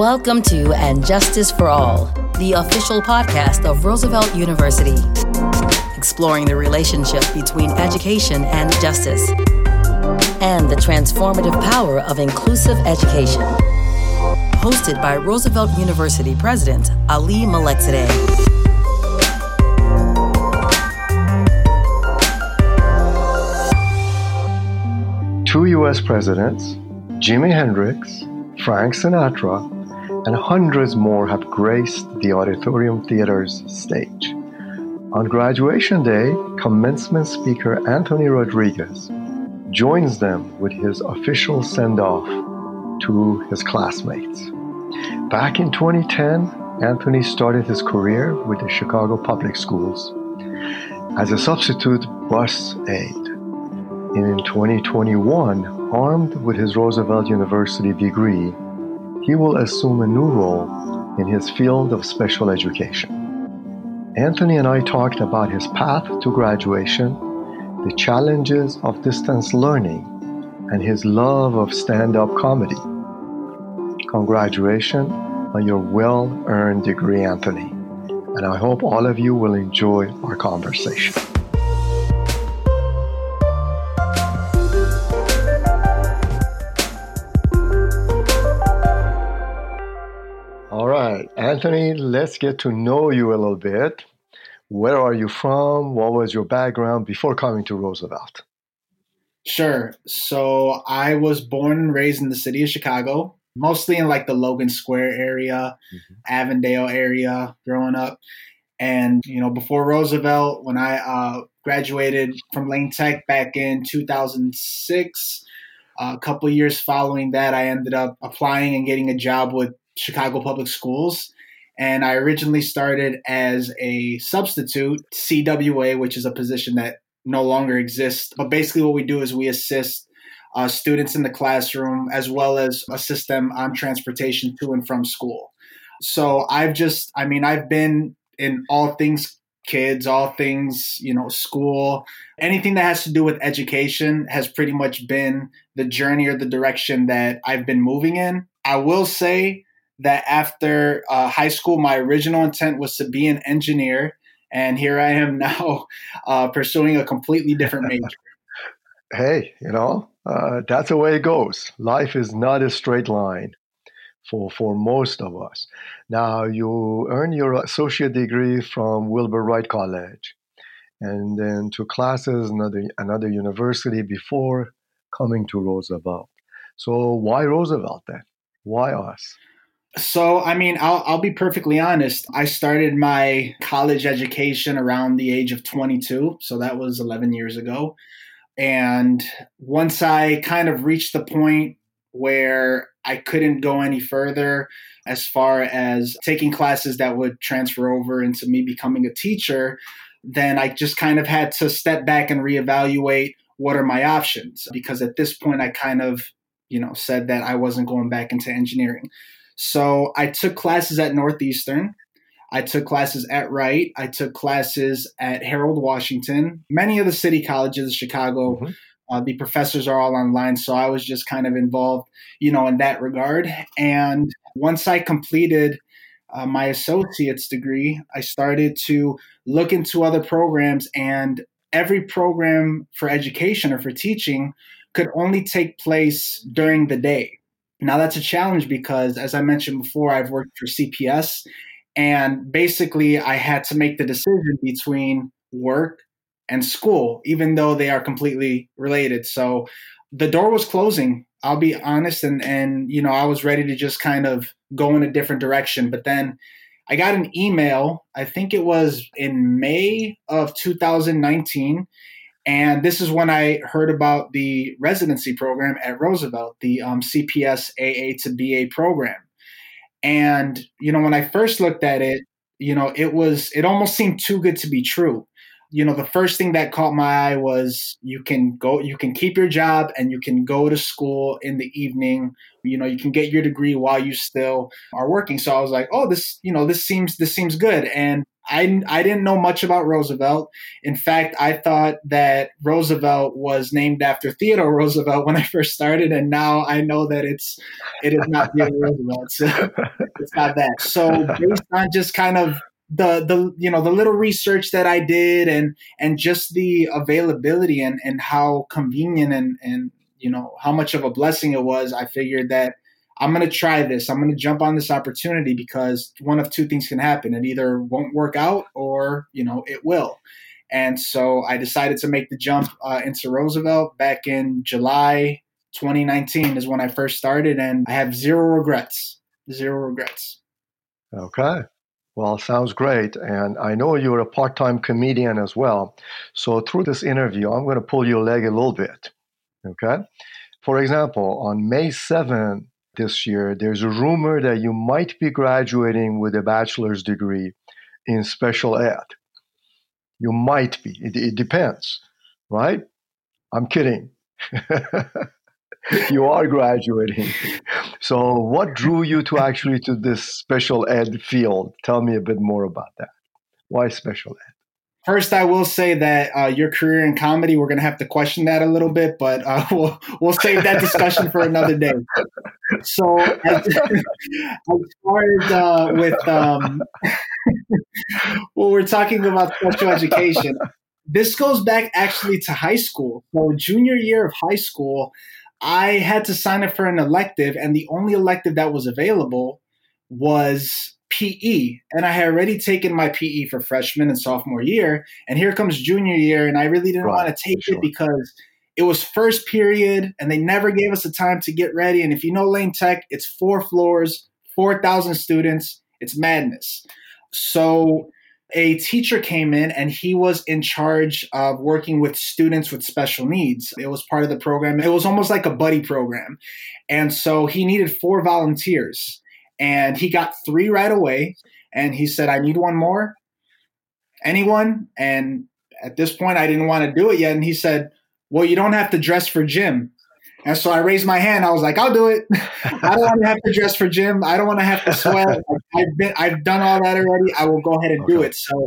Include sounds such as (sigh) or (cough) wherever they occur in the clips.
Welcome to And Justice for All, the official podcast of Roosevelt University, exploring the relationship between education and justice, and the transformative power of inclusive education. Hosted by Roosevelt University President Ali Malekzadeh. Two U.S. presidents, Jimi Hendrix, Frank Sinatra, and hundreds more have graced the Auditorium Theater's stage. On graduation day, commencement speaker Anthony Rodriguez joins them with his official send off to his classmates. Back in 2010, Anthony started his career with the Chicago Public Schools as a substitute bus aide. And In 2021, armed with his Roosevelt University degree, he will assume a new role in his field of special education. Anthony and I talked about his path to graduation, the challenges of distance learning, and his love of stand up comedy. Congratulations on your well earned degree, Anthony, and I hope all of you will enjoy our conversation. Anthony, let's get to know you a little bit. Where are you from? What was your background before coming to Roosevelt? Sure. So I was born and raised in the city of Chicago, mostly in like the Logan Square area, mm-hmm. Avondale area growing up. And, you know, before Roosevelt, when I uh, graduated from Lane Tech back in 2006, a couple years following that, I ended up applying and getting a job with Chicago Public Schools. And I originally started as a substitute, CWA, which is a position that no longer exists. But basically, what we do is we assist uh, students in the classroom as well as assist them on transportation to and from school. So I've just, I mean, I've been in all things kids, all things, you know, school, anything that has to do with education has pretty much been the journey or the direction that I've been moving in. I will say that after uh, high school, my original intent was to be an engineer, and here I am (laughs) now uh, pursuing a completely different major. (laughs) hey, you know, uh, that's the way it goes. Life is not a straight line for for most of us. Now, you earn your associate degree from Wilbur Wright College, and then to classes another another university before coming to Roosevelt. So why Roosevelt then? Why us? So, I mean, I'll, I'll be perfectly honest. I started my college education around the age of 22. So that was 11 years ago. And once I kind of reached the point where I couldn't go any further as far as taking classes that would transfer over into me becoming a teacher, then I just kind of had to step back and reevaluate what are my options. Because at this point, I kind of, you know, said that I wasn't going back into engineering. So I took classes at Northeastern. I took classes at Wright. I took classes at Harold Washington. Many of the city colleges of Chicago, mm-hmm. uh, the professors are all online. So I was just kind of involved, you know, in that regard. And once I completed uh, my associate's degree, I started to look into other programs, and every program for education or for teaching could only take place during the day. Now that's a challenge because, as I mentioned before, I've worked for CPS, and basically I had to make the decision between work and school, even though they are completely related. So the door was closing. I'll be honest, and and you know I was ready to just kind of go in a different direction, but then I got an email. I think it was in May of 2019 and this is when I heard about the residency program at Roosevelt, the um, CPS AA to BA program. And, you know, when I first looked at it, you know, it was, it almost seemed too good to be true. You know, the first thing that caught my eye was you can go, you can keep your job and you can go to school in the evening. You know, you can get your degree while you still are working. So I was like, oh, this, you know, this seems, this seems good. And I, I didn't know much about Roosevelt. In fact, I thought that Roosevelt was named after Theodore Roosevelt when I first started, and now I know that it's it is not Theodore (laughs) Roosevelt. So it's not that. So based on just kind of the the you know the little research that I did and and just the availability and and how convenient and and you know how much of a blessing it was, I figured that I'm going to try this. I'm going to jump on this opportunity because one of two things can happen. It either won't work out or, you know, it will. And so I decided to make the jump uh, into Roosevelt back in July 2019 is when I first started, and I have zero regrets. Zero regrets. Okay. Well, sounds great. And I know you're a part time comedian as well. So through this interview, I'm going to pull your leg a little bit. Okay. For example, on May 7th, this year, there's a rumor that you might be graduating with a bachelor's degree in special ed. You might be. It, it depends, right? I'm kidding. (laughs) you are graduating. So, what drew you to actually to this special ed field? Tell me a bit more about that. Why special ed? First, I will say that uh, your career in comedy, we're going to have to question that a little bit, but uh, (laughs) we'll we'll save that discussion for another day. (laughs) So, (laughs) as, far as uh, with um, (laughs) well, we're talking about special education. This goes back actually to high school. So, junior year of high school, I had to sign up for an elective, and the only elective that was available was PE, and I had already taken my PE for freshman and sophomore year, and here comes junior year, and I really didn't right, want to take sure. it because it was first period, and they never gave us the time to get ready. And if you know Lane Tech, it's four floors, four thousand students, it's madness. So a teacher came in and he was in charge of working with students with special needs. It was part of the program. It was almost like a buddy program. And so he needed four volunteers and he got three right away. And he said, I need one more. Anyone? And at this point, I didn't want to do it yet. And he said, Well, you don't have to dress for gym. And so I raised my hand. I was like, I'll do it. (laughs) I don't want to have to dress for gym. I don't want to have to sweat. (laughs) I've been, I've done all that already. I will go ahead and okay. do it. So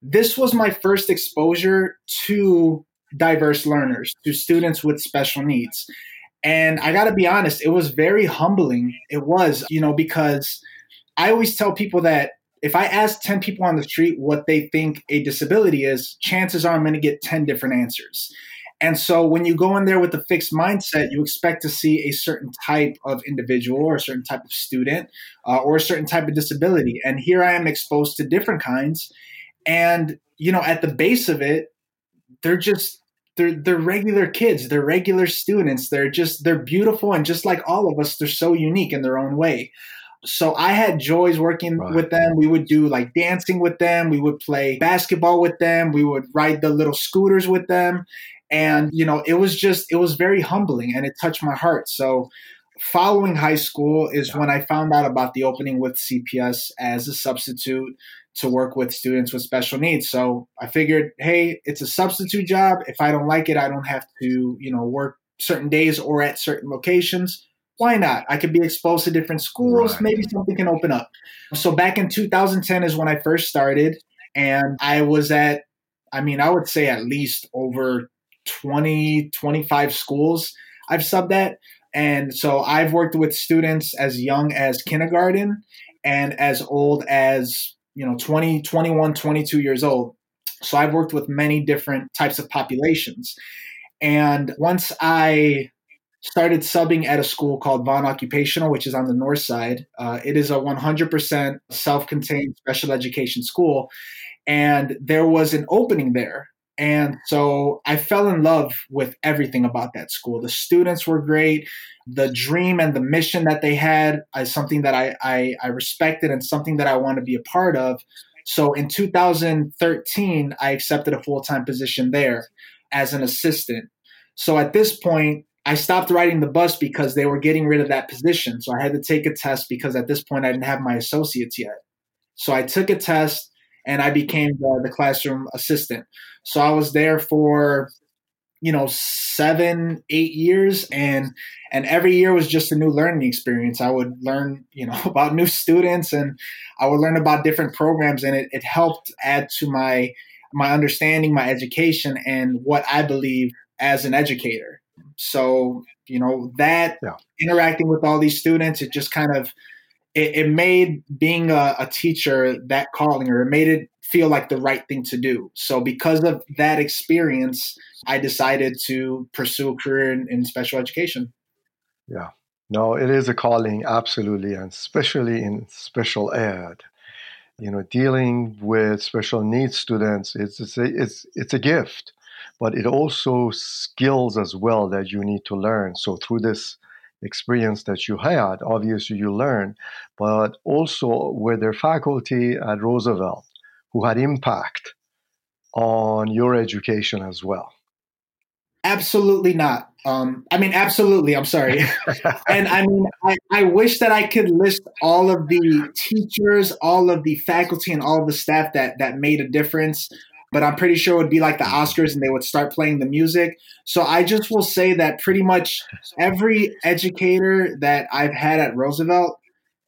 this was my first exposure to diverse learners, to students with special needs. And I got to be honest, it was very humbling. It was, you know, because I always tell people that if I ask 10 people on the street what they think a disability is, chances are I'm going to get 10 different answers. And so when you go in there with a fixed mindset, you expect to see a certain type of individual or a certain type of student uh, or a certain type of disability. And here I am exposed to different kinds. And, you know, at the base of it, they're just they're they're regular kids. They're regular students. They're just they're beautiful. And just like all of us they're so unique in their own way. So i had joys working right. with them. We would do like dancing with them. We would play basketball with them. We would ride the little scooters with them and you know it was just it was very humbling and it touched my heart so following high school is when i found out about the opening with cps as a substitute to work with students with special needs. So I figured, hey, it's a substitute job. If I don't like it, I don't have to, you know, work certain days or at certain locations. Why not? I could be exposed to different schools. Right. Maybe something can open up. So back in 2010 is when I first started, and I was at, I mean, I would say at least over 20, 25 schools I've subbed at. And so I've worked with students as young as kindergarten and as old as you know 20 21 22 years old so i've worked with many different types of populations and once i started subbing at a school called Vaughn Occupational, which is on the north side. Uh, it is a 100% self contained special education school. And there was an opening there. And so I fell in love with everything about that school. The students were great. The dream and the mission that they had is something that I, I, I respected and something that I want to be a part of. So in 2013, I accepted a full time position there as an assistant. So at this point, I stopped riding the bus because they were getting rid of that position. So I had to take a test because at this point I didn't have my associates yet. So I took a test and I became the, the classroom assistant. So I was there for you know seven eight years and and every year was just a new learning experience i would learn you know (laughs) about new students and i would learn about different programs and it, it helped add to my my understanding my education and what i believe as an educator so you know that yeah. interacting with all these students it just kind of it, it made being a, a teacher that calling or it made it feel like the right thing to do. So because of that experience, I decided to pursue a career in, in special education. Yeah. No, it is a calling, absolutely, and especially in special ed. You know, dealing with special needs students, it's, it's, a, it's, it's a gift, but it also skills as well that you need to learn. So through this experience that you had, obviously you learn, but also with their faculty at Roosevelt, who had impact on your education as well? Absolutely not. Um, I mean, absolutely. I'm sorry. (laughs) and I mean, I, I, wish that I could list all of the teachers, all of the faculty, and all the staff that that made a difference. But I'm pretty sure it would be like the mm-hmm. Oscars, and they would start playing the music. So I just will say that pretty much every educator that I've had at Roosevelt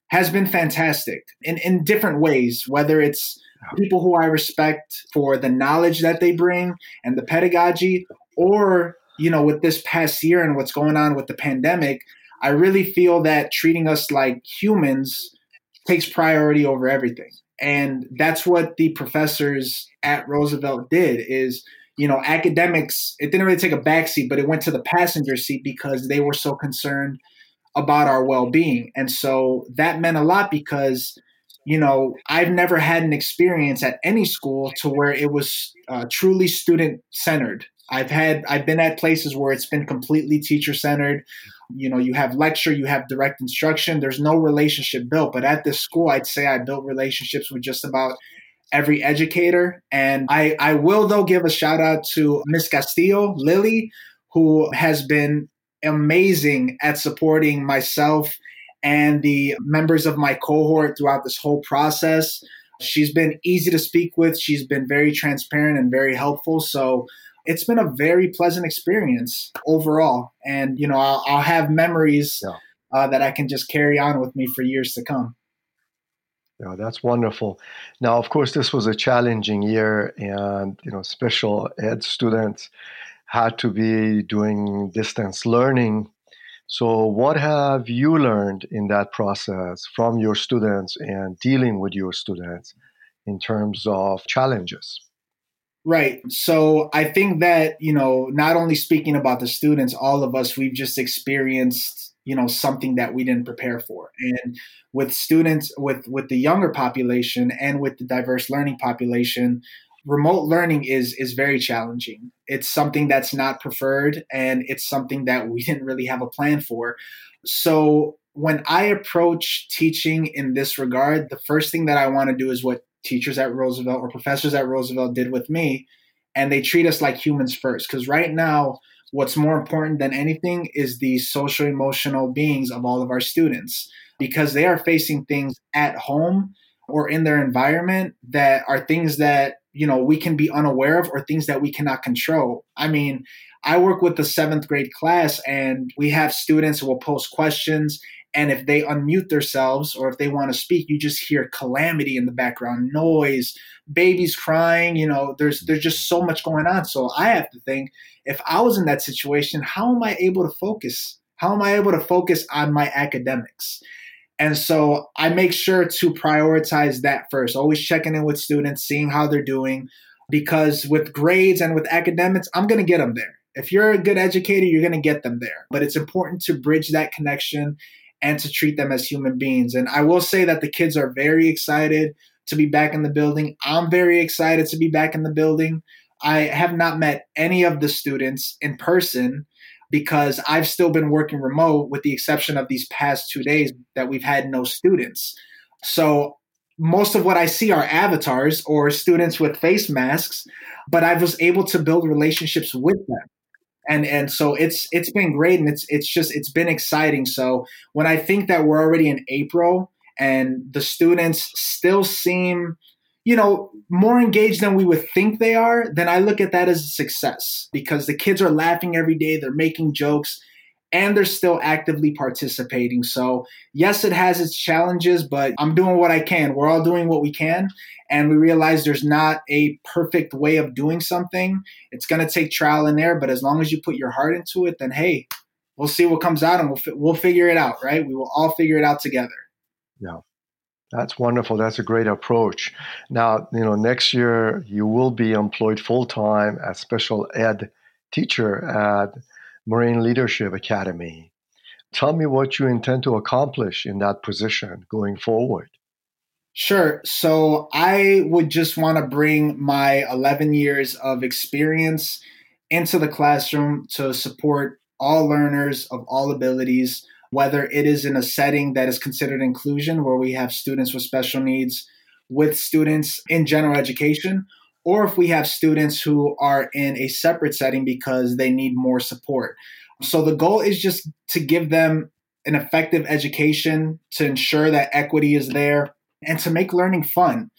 has been fantastic in in different ways. Whether it's people who I respect for the knowledge that they bring and the pedagogy, or, you know, with this past year and what's going on with the pandemic, I really feel that treating us like humans takes priority over everything. And that's what the professors at Roosevelt did is, you know, academics, it didn't really take a backseat, but it went to the passenger seat because they were so concerned about our well-being. And so that meant a lot because you know, I've never had an experience at any school to where it was uh, truly student centered. I've had I've been at places where it's been completely teacher centered. You know, you have lecture, you have direct instruction. There's no relationship built, but at this school, I'd say I built relationships with just about every educator. And I I will though give a shout out to Miss Castillo, Lily, who has been amazing at supporting myself and the members of my cohort throughout this whole process. She's been easy to speak with. She's been very transparent and very helpful. So it's been a very pleasant experience overall. And, you know, I'll, I'll have memories yeah. uh, that I can just carry on with me for years to come. Yeah, that's wonderful. Now, of course, this was a challenging year, and you know, special ed students had to be doing distance learning so, what have you learned in that process from your students and dealing with your students in terms of challenges? Right. So, I think that, you know, not only speaking about the students, all of us, we've just experienced, you know, something that we didn't prepare for. And with students, with, with the younger population and with the diverse learning population, remote learning is is very challenging. It's something that's not preferred and it's something that we (laughs) didn't really have a plan for. So when I approach teaching in this regard, the first thing that I want to do is what teachers at Roosevelt or professors at Roosevelt did with me and they treat us like humans first. Because right now what's more important than anything is the social emotional beings of all of our students because they are facing things at home or in their environment that are things that you know we can be unaware of or things that we cannot control. I mean i work with the seventh grade class and we have students who will post questions and if they unmute themselves or if they want to speak you just hear calamity in the background noise babies crying you know there's there's just so much going on so i have to think if i was in that situation how am i able to focus how am i able to focus on my academics and so I make sure to prioritize that first, always checking in with students, seeing how they're doing. Because with grades and with academics, I'm going to get them there. If you're a good educator, you're going to get them there. But it's important to bridge that connection and to treat them as human beings. And I will say that the kids are very excited to be back in the building. I'm very excited to be back in the building. I have not met any of the students in person because I've still been working remote with the exception of these past two days that we've had no students. So most of what I see are avatars or students with face masks, but I was able to build relationships with them. And and so it's it's been great and it's it's just it's been exciting. So when I think that we're already in April and the students still seem you know, more engaged than we would think they are, then I look at that as a success because the kids are laughing every day, they're making jokes, and they're still actively participating. So, yes, it has its challenges, but I'm doing what I can. We're all doing what we can. And we realize there's not a perfect way of doing something. It's going to take trial and error, but as long as you put your heart into it, then hey, we'll see what comes out and we'll, fi- we'll figure it out, right? We will all figure it out together. Yeah. That's wonderful. That's a great approach. Now, you know, next year you will be employed full time as special ed teacher at Marine Leadership Academy. Tell me what you intend to accomplish in that position going forward. Sure. So I would just want to bring my 11 years of experience into the classroom to support all learners of all abilities, whether it is in a setting that is considered inclusion, where we have students with special needs with students in general education, or if we have students who are in a separate setting because they need more support. So the goal is just to give them an effective education to ensure that equity is there and to make learning fun.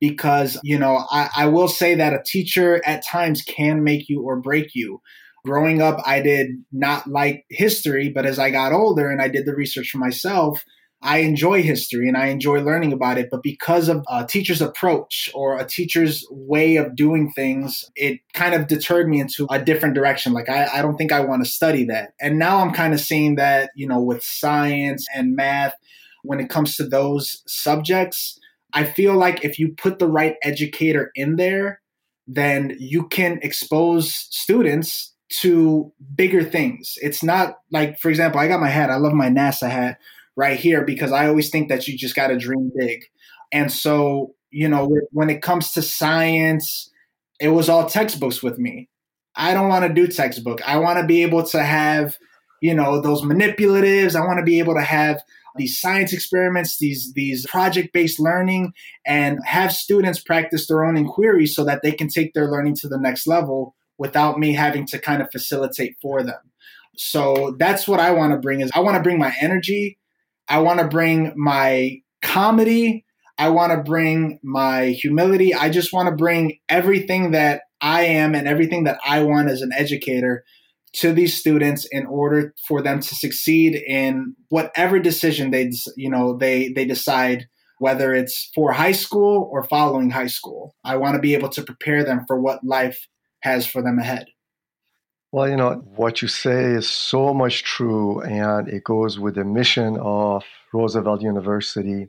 Because, you know, I, I will say that a teacher at times can make you or break you. Growing up, I did not like history, but as I got older and I did the research for myself, I enjoy history and I enjoy learning about it, but because of a teacher's approach or a teacher's way of doing things, it kind of deterred me into a different direction. Like, I, I don't think I want to study that. And now I'm kind of seeing that, you know, with science and math, when it comes to those subjects, I feel like if you put the right educator in there, then you can expose students to bigger things. It's not like, for example, I got my hat, I love my NASA hat right here because I always think that you just got to dream big. And so, you know, when it comes to science, it was all textbooks with me. I don't want to do textbook. I want to be able to have, you know, those manipulatives. I want to be able to have these science experiments, these these project-based learning and have students practice their own inquiries so that they can take their learning to the next level without me having to kind of facilitate for them. So that's what I want to bring is I want to bring my energy I want to bring my comedy. I want to bring my humility. I just want to bring everything that I am and everything that I want as an educator to these students in order for them to succeed in whatever decision they you know they they decide whether it's for high school or following high school. I want to be able to prepare them for what life has for them ahead. Well, you know, what you say is so much true, and it goes with the mission of Roosevelt University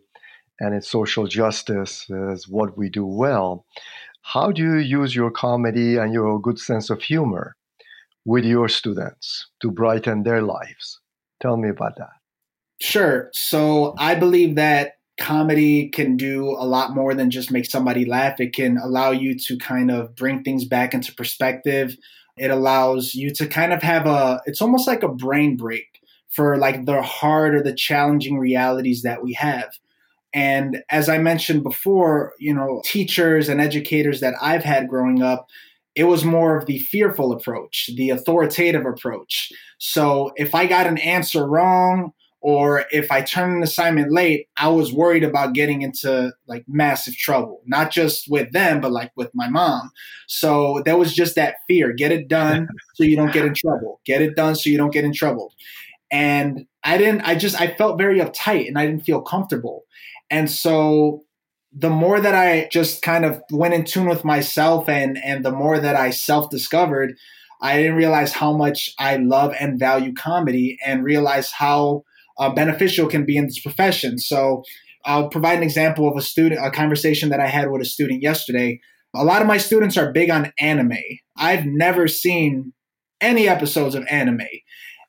and its social justice is what we do well. How do you use your comedy and your good sense of humor with your students to brighten their lives? Tell me about that. Sure. So I believe that comedy can do a lot more than just make somebody laugh. It can allow you to kind of bring things back into perspective it allows you to kind of have a, it's almost like a brain break for like the hard or the challenging realities that we have. And as I mentioned before, you know, teachers and educators that I've had growing up, it was more of the fearful approach, the authoritative approach. So if I got an answer wrong or if I turned an assignment late, I was worried about getting into like massive trouble, not just with them, but like with my mom. So there was just that fear get it done (laughs) so you don't get in trouble, get it done so you don't get in trouble. And I didn't, I just, I felt very uptight and I didn't feel comfortable. And so the more that I just kind of went in tune with myself and, and the more that I self discovered, I didn't realize how much I love and value comedy and realize how uh, beneficial can be in this profession. So I'll provide an example of a student, a conversation that I had with a student yesterday. A lot of my students are big on anime. I've never seen any episodes of anime,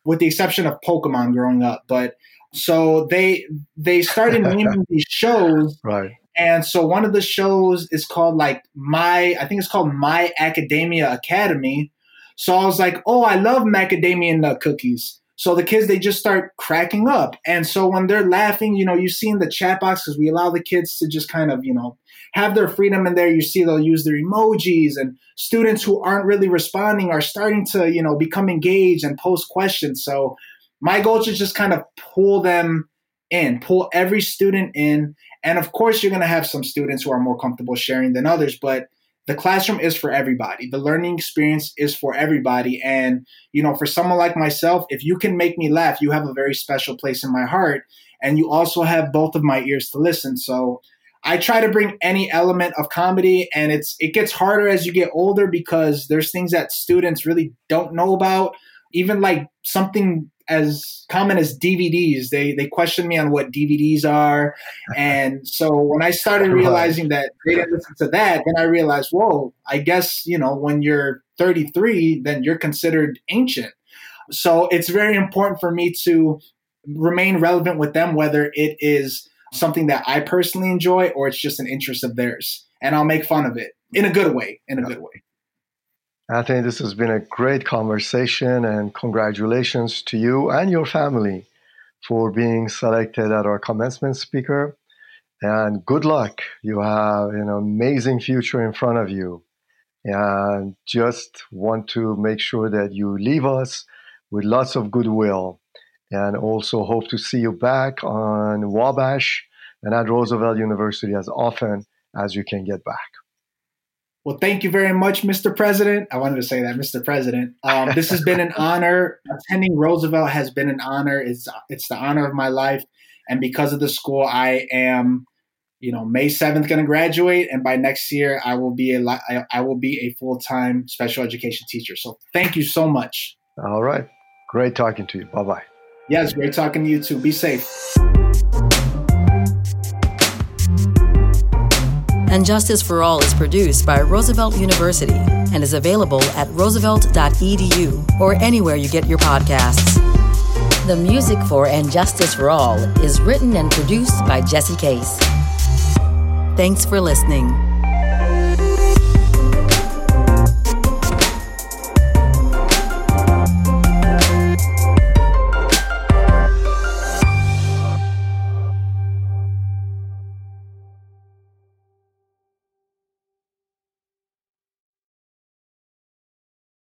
with the exception of Pokemon growing up. But so they they started (laughs) naming these shows, right? And so one of the shows is called like My, I think it's called My Academia Academy. So I was like, oh, I love macadamia nut cookies. So the kids they just start cracking up, and so when they're laughing, you know, you see in the chat box because we allow the kids to just kind of you know have their freedom in there. You see they'll use their emojis, and students who aren't really responding are starting to you know become engaged and post questions. So my goal is just kind of pull them in, pull every student in. And of course, you're going to have some students who are more comfortable sharing than others, but the classroom is for everybody. The learning experience is for everybody. And, you know, for someone like myself, if you can make me laugh, you have a very special place in my heart. And you also have both of my ears to listen. So I try to bring any element of comedy and it's it gets harder as you get older because there's things that students really don't know about. Even like something as common as DVDs. They they questioned me on what DVDs are, (laughs) and so when I started realizing that they didn't listen to that, then I realized, whoa, I guess you know when you're 33, then you're considered ancient. So it's very important for me to remain relevant with them, whether it is something that I personally enjoy or it's just an interest of theirs, and I'll make fun of it in a good way. In a good way. Anthony, this has been a great conversation, and congratulations to you and your family for being selected as our commencement speaker. And good luck. You have an amazing future in front of you. And just want to make sure that you leave us with lots of goodwill. And also hope to see you back on Wabash and at Roosevelt University as often as you can get back. Well, thank you very much, Mr. President. I wanted to say that, Mr. President. Um, this has been an (laughs) honor. Attending Roosevelt has been an honor. It's it's the honor of my life, and because of the school, I am, you know, May seventh going to graduate, and by next year, I will be a I, I will be a full time special education teacher. So, thank you so much. All right, great talking to you. Bye bye. Yes, great talking to you too. Be safe. And Justice for All is produced by Roosevelt University and is available at roosevelt.edu or anywhere you get your podcasts. The music for And Justice for All is written and produced by Jesse Case. Thanks for listening.